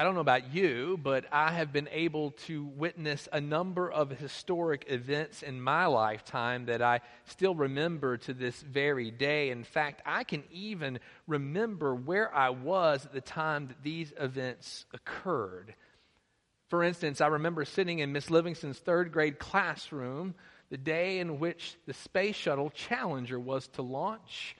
I don't know about you, but I have been able to witness a number of historic events in my lifetime that I still remember to this very day. In fact, I can even remember where I was at the time that these events occurred. For instance, I remember sitting in Miss Livingston's third grade classroom the day in which the Space Shuttle Challenger was to launch.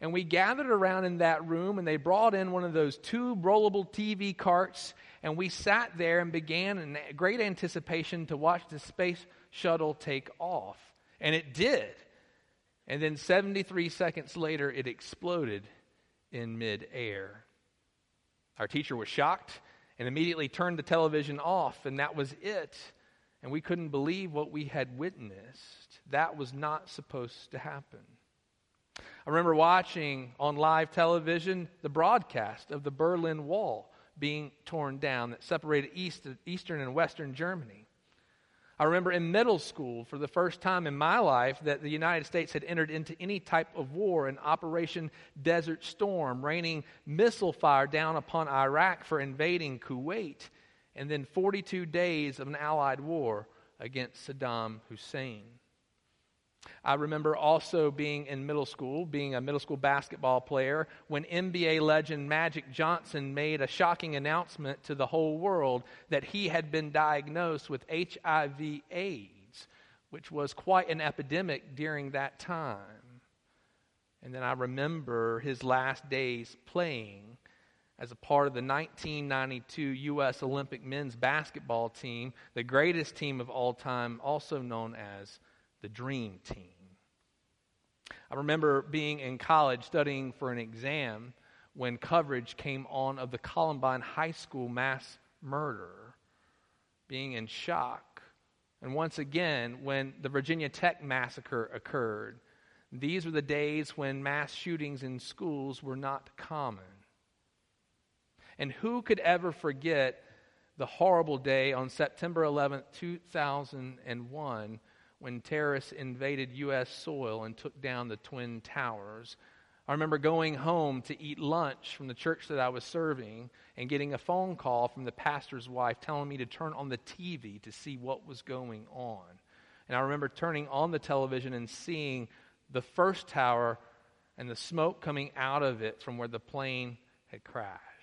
And we gathered around in that room, and they brought in one of those tube rollable TV carts, and we sat there and began in great anticipation to watch the space shuttle take off. And it did. And then 73 seconds later, it exploded in midair. Our teacher was shocked and immediately turned the television off, and that was it. And we couldn't believe what we had witnessed. That was not supposed to happen. I remember watching on live television the broadcast of the Berlin Wall being torn down that separated East, Eastern and Western Germany. I remember in middle school, for the first time in my life, that the United States had entered into any type of war in Operation Desert Storm, raining missile fire down upon Iraq for invading Kuwait, and then 42 days of an Allied war against Saddam Hussein. I remember also being in middle school, being a middle school basketball player, when NBA legend Magic Johnson made a shocking announcement to the whole world that he had been diagnosed with HIV AIDS, which was quite an epidemic during that time. And then I remember his last days playing as a part of the 1992 U.S. Olympic men's basketball team, the greatest team of all time, also known as the Dream Team. I remember being in college studying for an exam when coverage came on of the Columbine High School mass murder, being in shock. And once again, when the Virginia Tech massacre occurred, these were the days when mass shootings in schools were not common. And who could ever forget the horrible day on September 11, 2001, when terrorists invaded U.S. soil and took down the Twin Towers. I remember going home to eat lunch from the church that I was serving and getting a phone call from the pastor's wife telling me to turn on the TV to see what was going on. And I remember turning on the television and seeing the first tower and the smoke coming out of it from where the plane had crashed.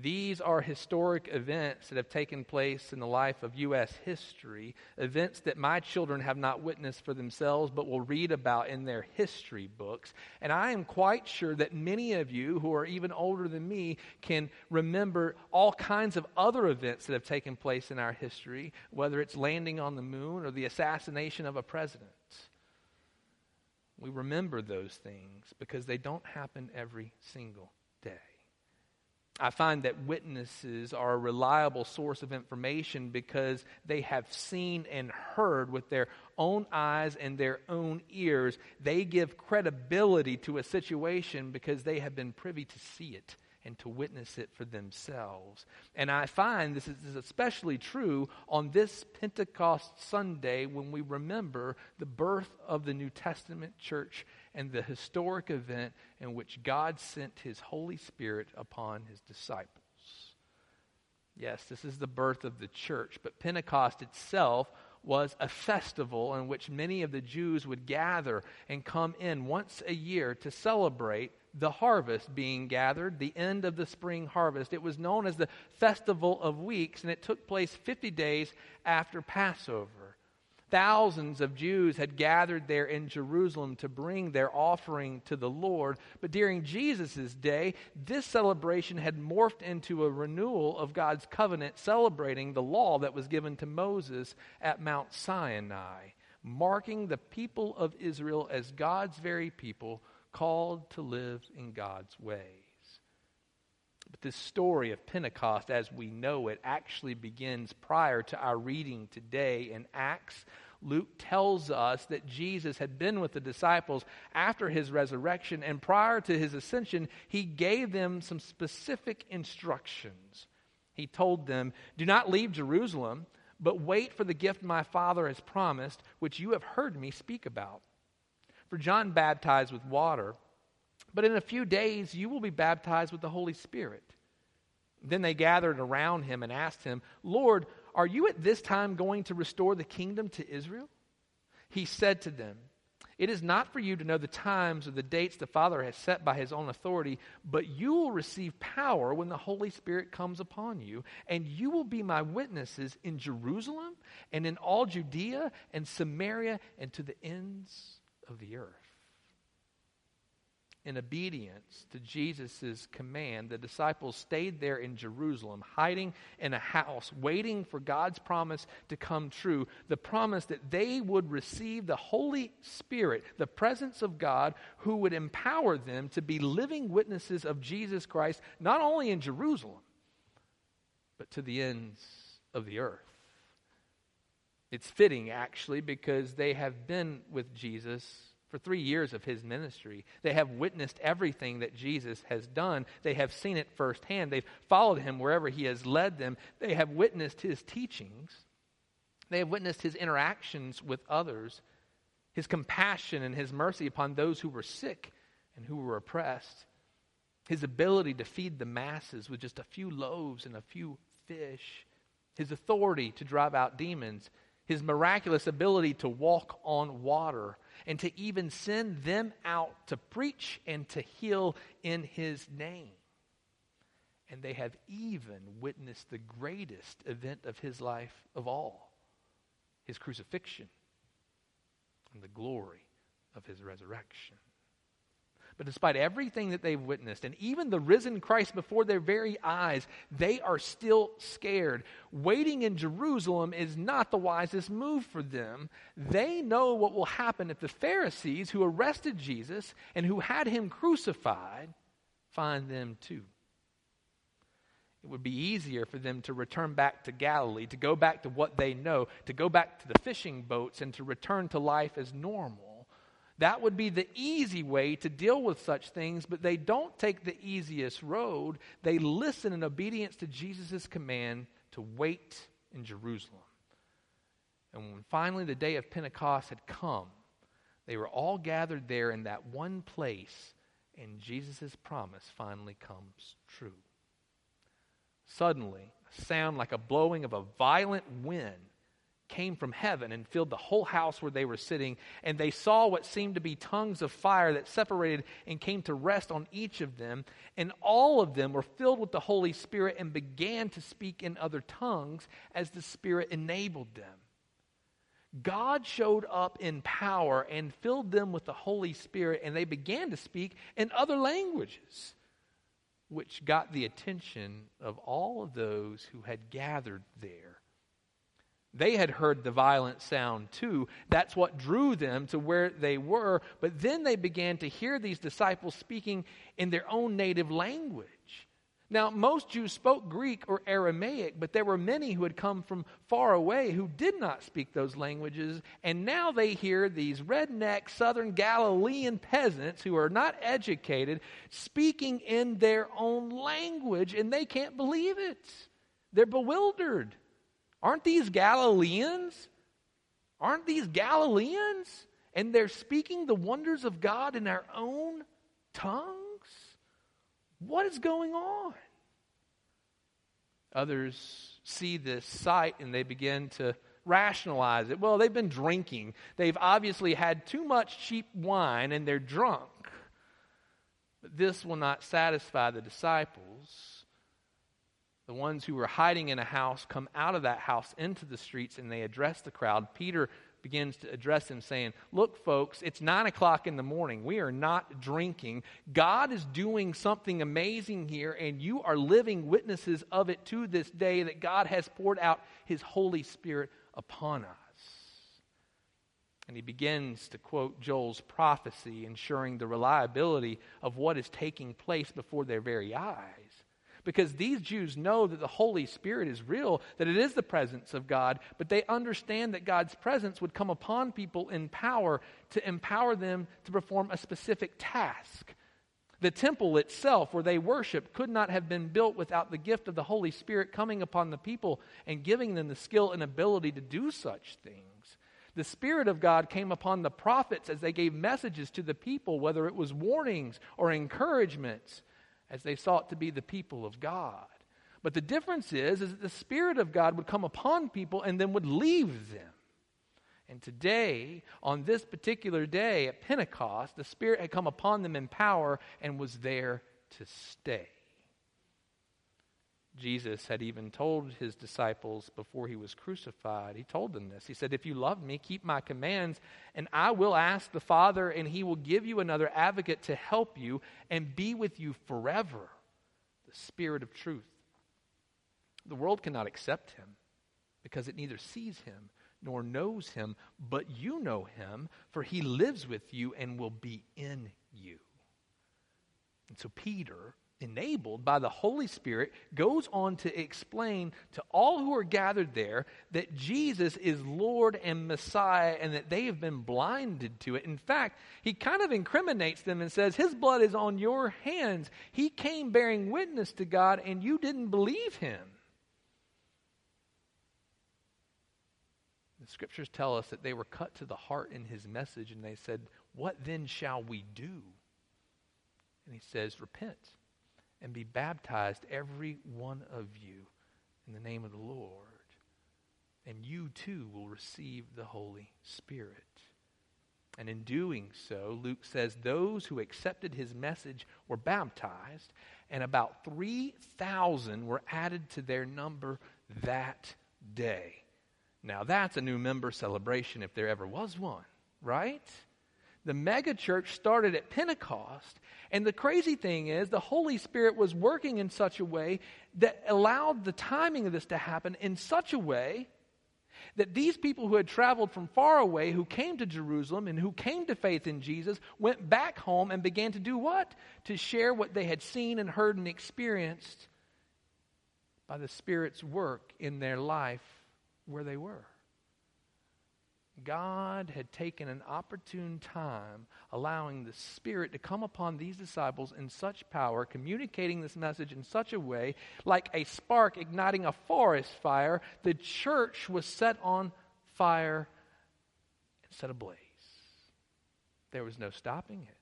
These are historic events that have taken place in the life of U.S. history, events that my children have not witnessed for themselves, but will read about in their history books. And I am quite sure that many of you who are even older than me can remember all kinds of other events that have taken place in our history, whether it's landing on the moon or the assassination of a president. We remember those things because they don't happen every single day. I find that witnesses are a reliable source of information because they have seen and heard with their own eyes and their own ears. They give credibility to a situation because they have been privy to see it and to witness it for themselves. And I find this is especially true on this Pentecost Sunday when we remember the birth of the New Testament church and the historic event in which God sent his Holy Spirit upon his disciples. Yes, this is the birth of the church, but Pentecost itself was a festival in which many of the Jews would gather and come in once a year to celebrate the harvest being gathered, the end of the spring harvest. It was known as the Festival of Weeks, and it took place 50 days after Passover. Thousands of Jews had gathered there in Jerusalem to bring their offering to the Lord. But during Jesus' day, this celebration had morphed into a renewal of God's covenant, celebrating the law that was given to Moses at Mount Sinai, marking the people of Israel as God's very people, called to live in God's ways. But this story of Pentecost, as we know it, actually begins prior to our reading today in Acts. Luke tells us that Jesus had been with the disciples after his resurrection, and prior to his ascension, he gave them some specific instructions. He told them, Do not leave Jerusalem, but wait for the gift my Father has promised, which you have heard me speak about. For John baptized with water but in a few days, you will be baptized with the Holy Spirit. Then they gathered around him and asked him, Lord, are you at this time going to restore the kingdom to Israel? He said to them, It is not for you to know the times or the dates the Father has set by his own authority, but you will receive power when the Holy Spirit comes upon you, and you will be my witnesses in Jerusalem and in all Judea and Samaria and to the ends of the earth in obedience to Jesus' command, the disciples stayed there in Jerusalem, hiding in a house, waiting for God's promise to come true the promise that they would receive the Holy Spirit, the presence of God, who would empower them to be living witnesses of Jesus Christ, not only in Jerusalem, but to the ends of the earth. It's fitting, actually, because they have been with Jesus for three years of his ministry. They have witnessed everything that Jesus has done. They have seen it firsthand. They've followed him wherever he has led them. They have witnessed his teachings. They have witnessed his interactions with others, his compassion and his mercy upon those who were sick and who were oppressed, his ability to feed the masses with just a few loaves and a few fish, his authority to drive out demons, his miraculous ability to walk on water and to even send them out to preach and to heal in his name. And they have even witnessed the greatest event of his life of all his crucifixion and the glory of his resurrection. But despite everything that they've witnessed, and even the risen Christ before their very eyes, they are still scared. Waiting in Jerusalem is not the wisest move for them. They know what will happen if the Pharisees who arrested Jesus and who had him crucified find them too. It would be easier for them to return back to Galilee, to go back to what they know, to go back to the fishing boats, and to return to life as normal that would be the easy way to deal with such things, but they don't take the easiest road. They listen in obedience to Jesus' command to wait in Jerusalem. And when finally the day of Pentecost had come, they were all gathered there in that one place, and Jesus' promise finally comes true. Suddenly, a sound like a blowing of a violent wind came from heaven and filled the whole house where they were sitting. And they saw what seemed to be tongues of fire that separated and came to rest on each of them. And all of them were filled with the Holy Spirit and began to speak in other tongues as the Spirit enabled them. God showed up in power and filled them with the Holy Spirit, and they began to speak in other languages, which got the attention of all of those who had gathered there. They had heard the violent sound too. That's what drew them to where they were. But then they began to hear these disciples speaking in their own native language. Now, most Jews spoke Greek or Aramaic, but there were many who had come from far away who did not speak those languages. And now they hear these redneck southern Galilean peasants who are not educated speaking in their own language, and they can't believe it. They're bewildered. Aren't these Galileans? Aren't these Galileans? And they're speaking the wonders of God in their own tongues? What is going on? Others see this sight and they begin to rationalize it. Well, they've been drinking. They've obviously had too much cheap wine and they're drunk. But this will not satisfy the disciples the ones who were hiding in a house come out of that house into the streets and they address the crowd. Peter begins to address them, saying, Look, folks, it's nine o'clock in the morning. We are not drinking. God is doing something amazing here, and you are living witnesses of it to this day that God has poured out his Holy Spirit upon us. And he begins to quote Joel's prophecy, ensuring the reliability of what is taking place before their very eyes because these Jews know that the Holy Spirit is real, that it is the presence of God, but they understand that God's presence would come upon people in power to empower them to perform a specific task. The temple itself, where they worship, could not have been built without the gift of the Holy Spirit coming upon the people and giving them the skill and ability to do such things. The Spirit of God came upon the prophets as they gave messages to the people, whether it was warnings or encouragements as they sought to be the people of God. But the difference is, is that the Spirit of God would come upon people and then would leave them. And today, on this particular day at Pentecost, the Spirit had come upon them in power and was there to stay. Jesus had even told his disciples before he was crucified, he told them this. He said, If you love me, keep my commands, and I will ask the Father, and he will give you another advocate to help you and be with you forever the Spirit of truth. The world cannot accept him because it neither sees him nor knows him, but you know him, for he lives with you and will be in you. And so Peter, enabled by the Holy Spirit, goes on to explain to all who are gathered there that Jesus is Lord and Messiah and that they have been blinded to it. In fact, he kind of incriminates them and says, His blood is on your hands. He came bearing witness to God and you didn't believe him. The scriptures tell us that they were cut to the heart in his message and they said, What then shall we do? And he says, Repent and be baptized, every one of you, in the name of the Lord. And you too will receive the Holy Spirit. And in doing so, Luke says those who accepted his message were baptized, and about 3,000 were added to their number that day. Now, that's a new member celebration if there ever was one, right? The megachurch started at Pentecost. And the crazy thing is, the Holy Spirit was working in such a way that allowed the timing of this to happen in such a way that these people who had traveled from far away, who came to Jerusalem and who came to faith in Jesus, went back home and began to do what? To share what they had seen and heard and experienced by the Spirit's work in their life where they were. God had taken an opportune time, allowing the Spirit to come upon these disciples in such power, communicating this message in such a way, like a spark igniting a forest fire, the church was set on fire and set ablaze. There was no stopping it.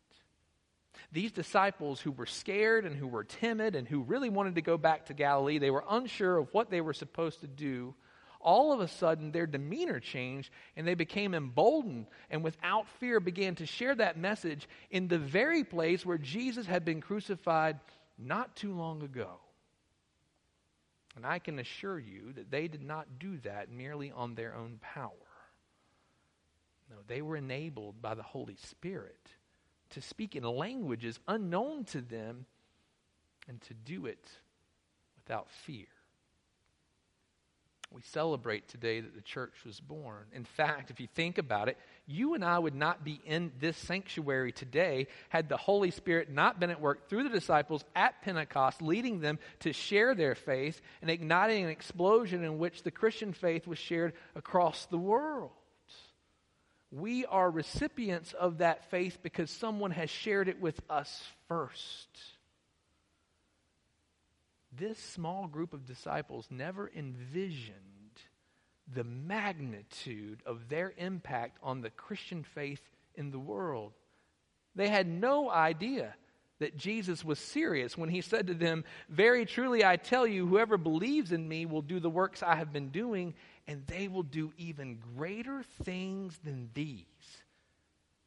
These disciples who were scared and who were timid and who really wanted to go back to Galilee, they were unsure of what they were supposed to do all of a sudden their demeanor changed and they became emboldened and without fear began to share that message in the very place where Jesus had been crucified not too long ago. And I can assure you that they did not do that merely on their own power. No, they were enabled by the Holy Spirit to speak in languages unknown to them and to do it without fear. We celebrate today that the church was born. In fact, if you think about it, you and I would not be in this sanctuary today had the Holy Spirit not been at work through the disciples at Pentecost, leading them to share their faith and igniting an explosion in which the Christian faith was shared across the world. We are recipients of that faith because someone has shared it with us first this small group of disciples never envisioned the magnitude of their impact on the Christian faith in the world. They had no idea that Jesus was serious when he said to them, Very truly I tell you, whoever believes in me will do the works I have been doing, and they will do even greater things than these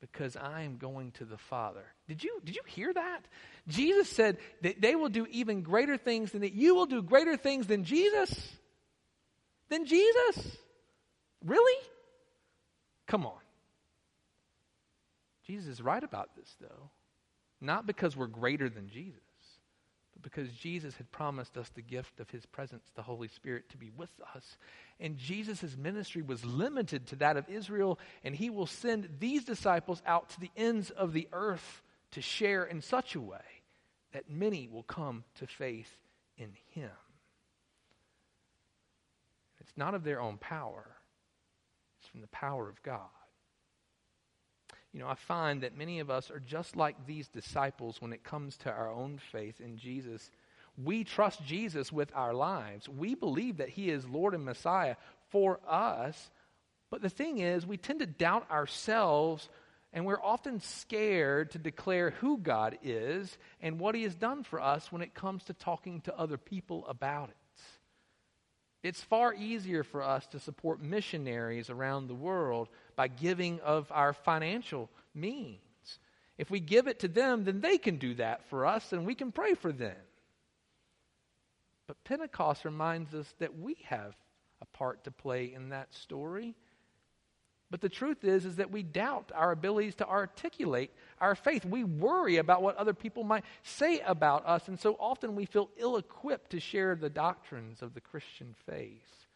because I am going to the Father. Did you, did you hear that? Jesus said that they will do even greater things than that. You will do greater things than Jesus? Than Jesus? Really? Come on. Jesus is right about this, though. Not because we're greater than Jesus because Jesus had promised us the gift of his presence, the Holy Spirit, to be with us. And Jesus' ministry was limited to that of Israel, and he will send these disciples out to the ends of the earth to share in such a way that many will come to faith in him. It's not of their own power, it's from the power of God. You know, I find that many of us are just like these disciples when it comes to our own faith in Jesus. We trust Jesus with our lives. We believe that He is Lord and Messiah for us. But the thing is, we tend to doubt ourselves And we're often scared to declare who God is and what He has done for us when it comes to talking to other people about it. It's far easier for us to support missionaries around the world by giving of our financial means. If we give it to them, then they can do that for us and we can pray for them. But Pentecost reminds us that we have a part to play in that story. But the truth is is that we doubt our abilities to articulate our faith. We worry about what other people might say about us, and so often we feel ill-equipped to share the doctrines of the Christian faith.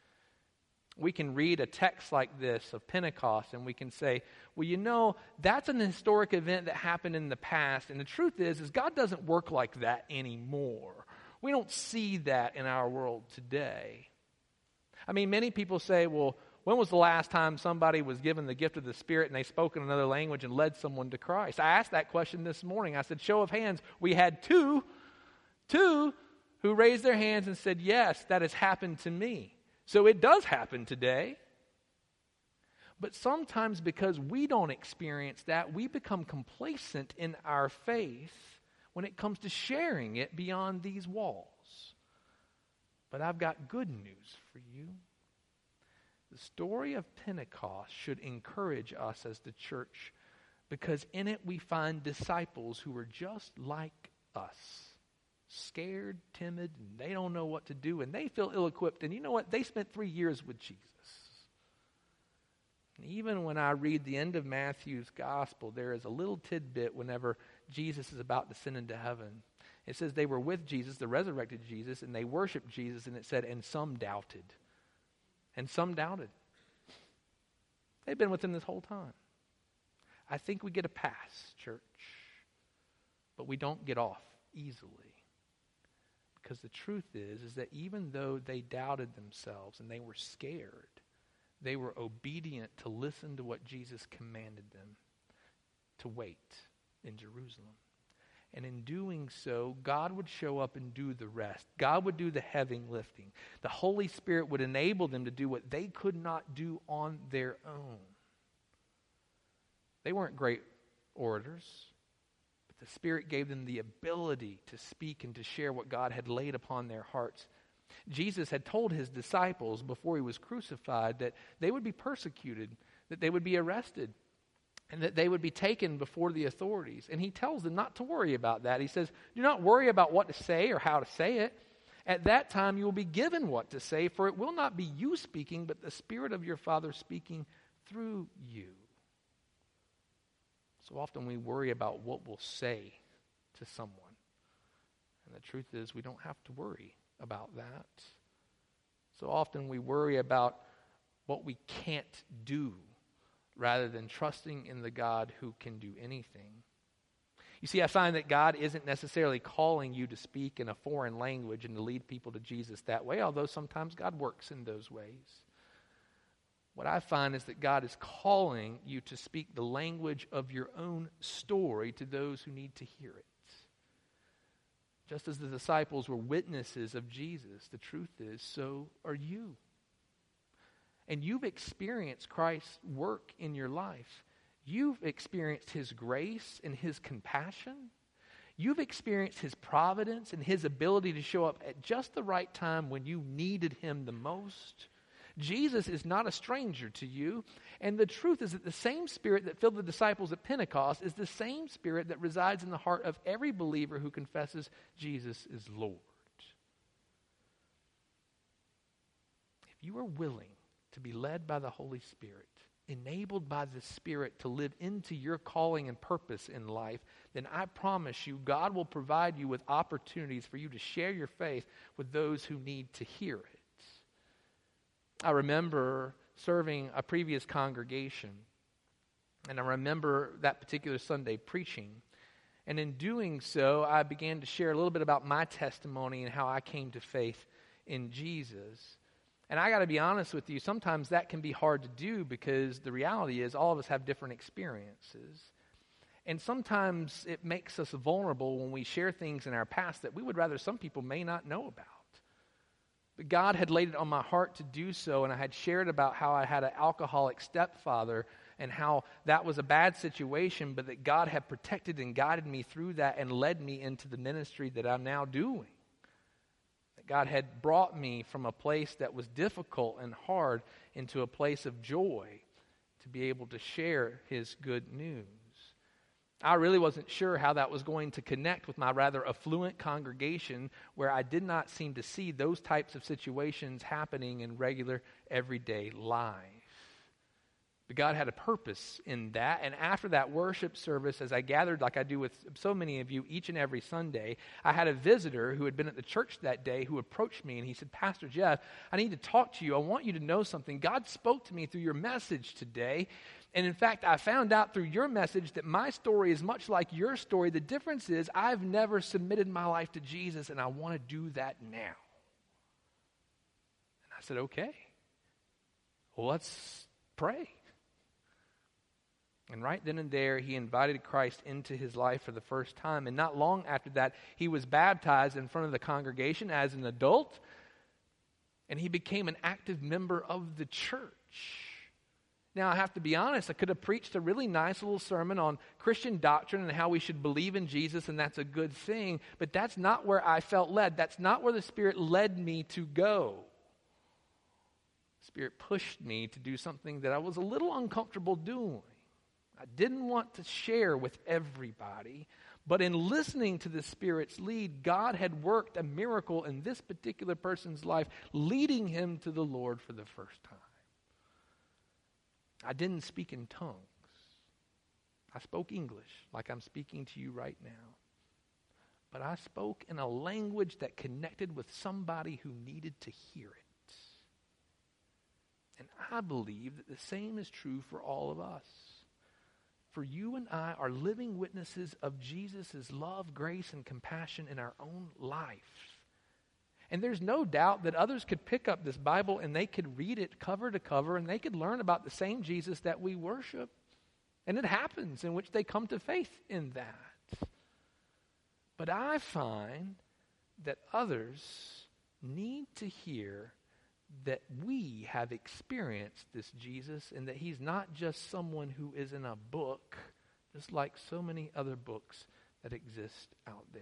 We can read a text like this of Pentecost and we can say, well, you know, that's an historic event that happened in the past, and the truth is is God doesn't work like that anymore. We don't see that in our world today. I mean, many people say, well, when was the last time somebody was given the gift of the Spirit and they spoke in another language and led someone to Christ? I asked that question this morning. I said, show of hands. We had two, two who raised their hands and said, yes, that has happened to me. So it does happen today. But sometimes because we don't experience that, we become complacent in our faith when it comes to sharing it beyond these walls. But I've got good news for you. The story of Pentecost should encourage us as the church because in it we find disciples who are just like us scared, timid, and they don't know what to do, and they feel ill equipped. And you know what? They spent three years with Jesus. And even when I read the end of Matthew's gospel, there is a little tidbit whenever Jesus is about to send into heaven. It says they were with Jesus, the resurrected Jesus, and they worshiped Jesus, and it said, and some doubted and some doubted. They've been with him this whole time. I think we get a pass, church, but we don't get off easily. Because the truth is is that even though they doubted themselves and they were scared, they were obedient to listen to what Jesus commanded them to wait in Jerusalem. And in doing so, God would show up and do the rest. God would do the heavy lifting. The Holy Spirit would enable them to do what they could not do on their own. They weren't great orators, the Spirit gave them the ability to speak and to share what God had laid upon their hearts. Jesus had told his disciples before he was crucified that they would be persecuted, that they would be arrested, and that they would be taken before the authorities. And he tells them not to worry about that. He says, Do not worry about what to say or how to say it. At that time, you will be given what to say, for it will not be you speaking, but the Spirit of your Father speaking through you. So often we worry about what we'll say to someone. And the truth is, we don't have to worry about that. So often we worry about what we can't do rather than trusting in the God who can do anything. You see, I find that God isn't necessarily calling you to speak in a foreign language and to lead people to Jesus that way, although sometimes God works in those ways. What I find is that God is calling you to speak the language of your own story to those who need to hear it. Just as the disciples were witnesses of Jesus, the truth is, so are you and you've experienced Christ's work in your life, you've experienced His grace and His compassion. You've experienced His providence and His ability to show up at just the right time when you needed Him the most. Jesus is not a stranger to you. And the truth is that the same Spirit that filled the disciples at Pentecost is the same Spirit that resides in the heart of every believer who confesses Jesus is Lord. If you are willing to be led by the Holy Spirit, enabled by the Spirit to live into your calling and purpose in life, then I promise you, God will provide you with opportunities for you to share your faith with those who need to hear it. I remember serving a previous congregation, and I remember that particular Sunday preaching. And in doing so, I began to share a little bit about my testimony and how I came to faith in Jesus. And I got to be honest with you, sometimes that can be hard to do because the reality is all of us have different experiences. And sometimes it makes us vulnerable when we share things in our past that we would rather some people may not know about. But God had laid it on my heart to do so, and I had shared about how I had an alcoholic stepfather and how that was a bad situation, but that God had protected and guided me through that and led me into the ministry that I'm now doing. That God had brought me from a place that was difficult and hard into a place of joy to be able to share His good news. I really wasn't sure how that was going to connect with my rather affluent congregation where I did not seem to see those types of situations happening in regular everyday life. But God had a purpose in that. And after that worship service, as I gathered, like I do with so many of you each and every Sunday, I had a visitor who had been at the church that day who approached me and he said, Pastor Jeff, I need to talk to you. I want you to know something. God spoke to me through your message today. And in fact, I found out through your message that my story is much like your story. The difference is I've never submitted my life to Jesus, and I want to do that now. And I said, okay. Well, let's pray. And right then and there, he invited Christ into his life for the first time. And not long after that, he was baptized in front of the congregation as an adult, and he became an active member of the church. Now, I have to be honest, I could have preached a really nice little sermon on Christian doctrine and how we should believe in Jesus, and that's a good thing, but that's not where I felt led. That's not where the Spirit led me to go. The Spirit pushed me to do something that I was a little uncomfortable doing. I didn't want to share with everybody, but in listening to the Spirit's lead, God had worked a miracle in this particular person's life, leading him to the Lord for the first time. I didn't speak in tongues. I spoke English like I'm speaking to you right now. But I spoke in a language that connected with somebody who needed to hear it. And I believe that the same is true for all of us. For you and I are living witnesses of Jesus' love, grace, and compassion in our own life. And there's no doubt that others could pick up this Bible and they could read it cover to cover and they could learn about the same Jesus that we worship. And it happens in which they come to faith in that. But I find that others need to hear that we have experienced this Jesus and that he's not just someone who is in a book, just like so many other books that exist out there.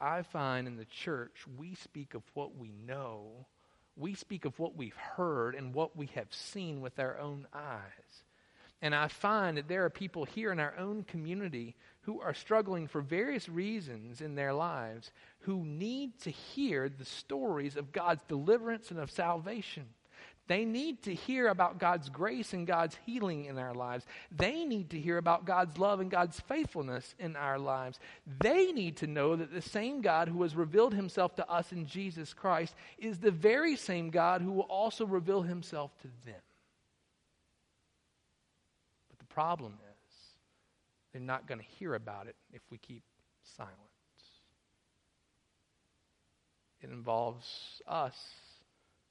I find in the church, we speak of what we know, we speak of what we've heard and what we have seen with our own eyes. And I find that there are people here in our own community who are struggling for various reasons in their lives who need to hear the stories of God's deliverance and of salvation. They need to hear about God's grace and God's healing in our lives. They need to hear about God's love and God's faithfulness in our lives. They need to know that the same God who has revealed himself to us in Jesus Christ is the very same God who will also reveal himself to them. Problem is, they're not going to hear about it if we keep silent. It involves us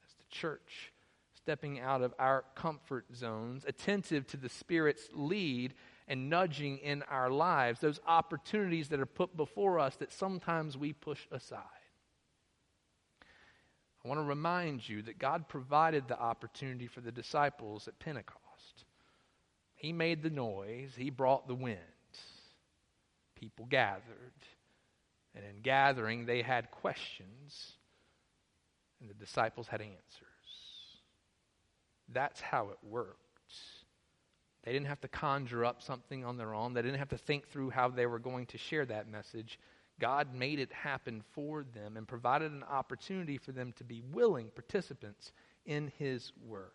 as the church stepping out of our comfort zones, attentive to the Spirit's lead and nudging in our lives, those opportunities that are put before us that sometimes we push aside. I want to remind you that God provided the opportunity for the disciples at Pentecost. He made the noise, He brought the wind. People gathered. And in gathering, they had questions, and the disciples had answers. That's how it worked. They didn't have to conjure up something on their own. They didn't have to think through how they were going to share that message. God made it happen for them and provided an opportunity for them to be willing participants in His work.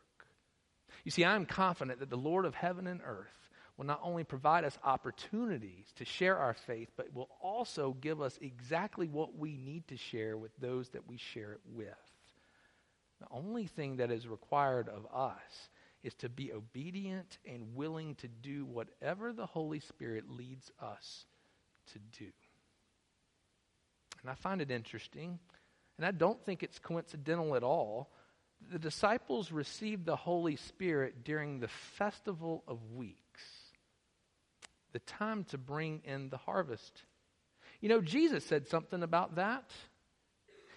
You see, I am confident that the Lord of heaven and earth will not only provide us opportunities to share our faith, but will also give us exactly what we need to share with those that we share it with. The only thing that is required of us is to be obedient and willing to do whatever the Holy Spirit leads us to do. And I find it interesting, and I don't think it's coincidental at all. The disciples received the Holy Spirit during the festival of weeks, the time to bring in the harvest. You know, Jesus said something about that.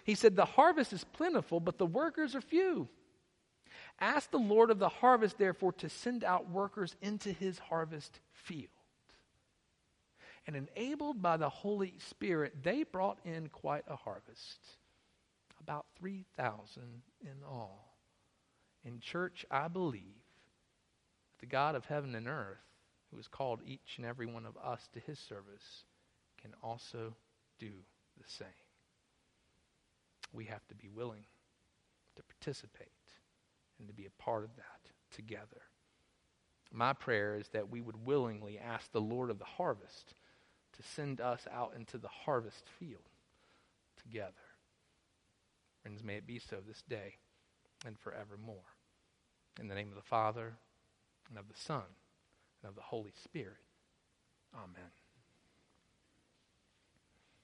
He said, The harvest is plentiful, but the workers are few. Ask the Lord of the harvest, therefore, to send out workers into his harvest field. And enabled by the Holy Spirit, they brought in quite a harvest about 3,000 in all. In church, I believe that the God of heaven and earth, who has called each and every one of us to his service, can also do the same. We have to be willing to participate and to be a part of that together. My prayer is that we would willingly ask the Lord of the harvest to send us out into the harvest field together. Friends, may it be so this day and forevermore. In the name of the Father, and of the Son, and of the Holy Spirit. Amen.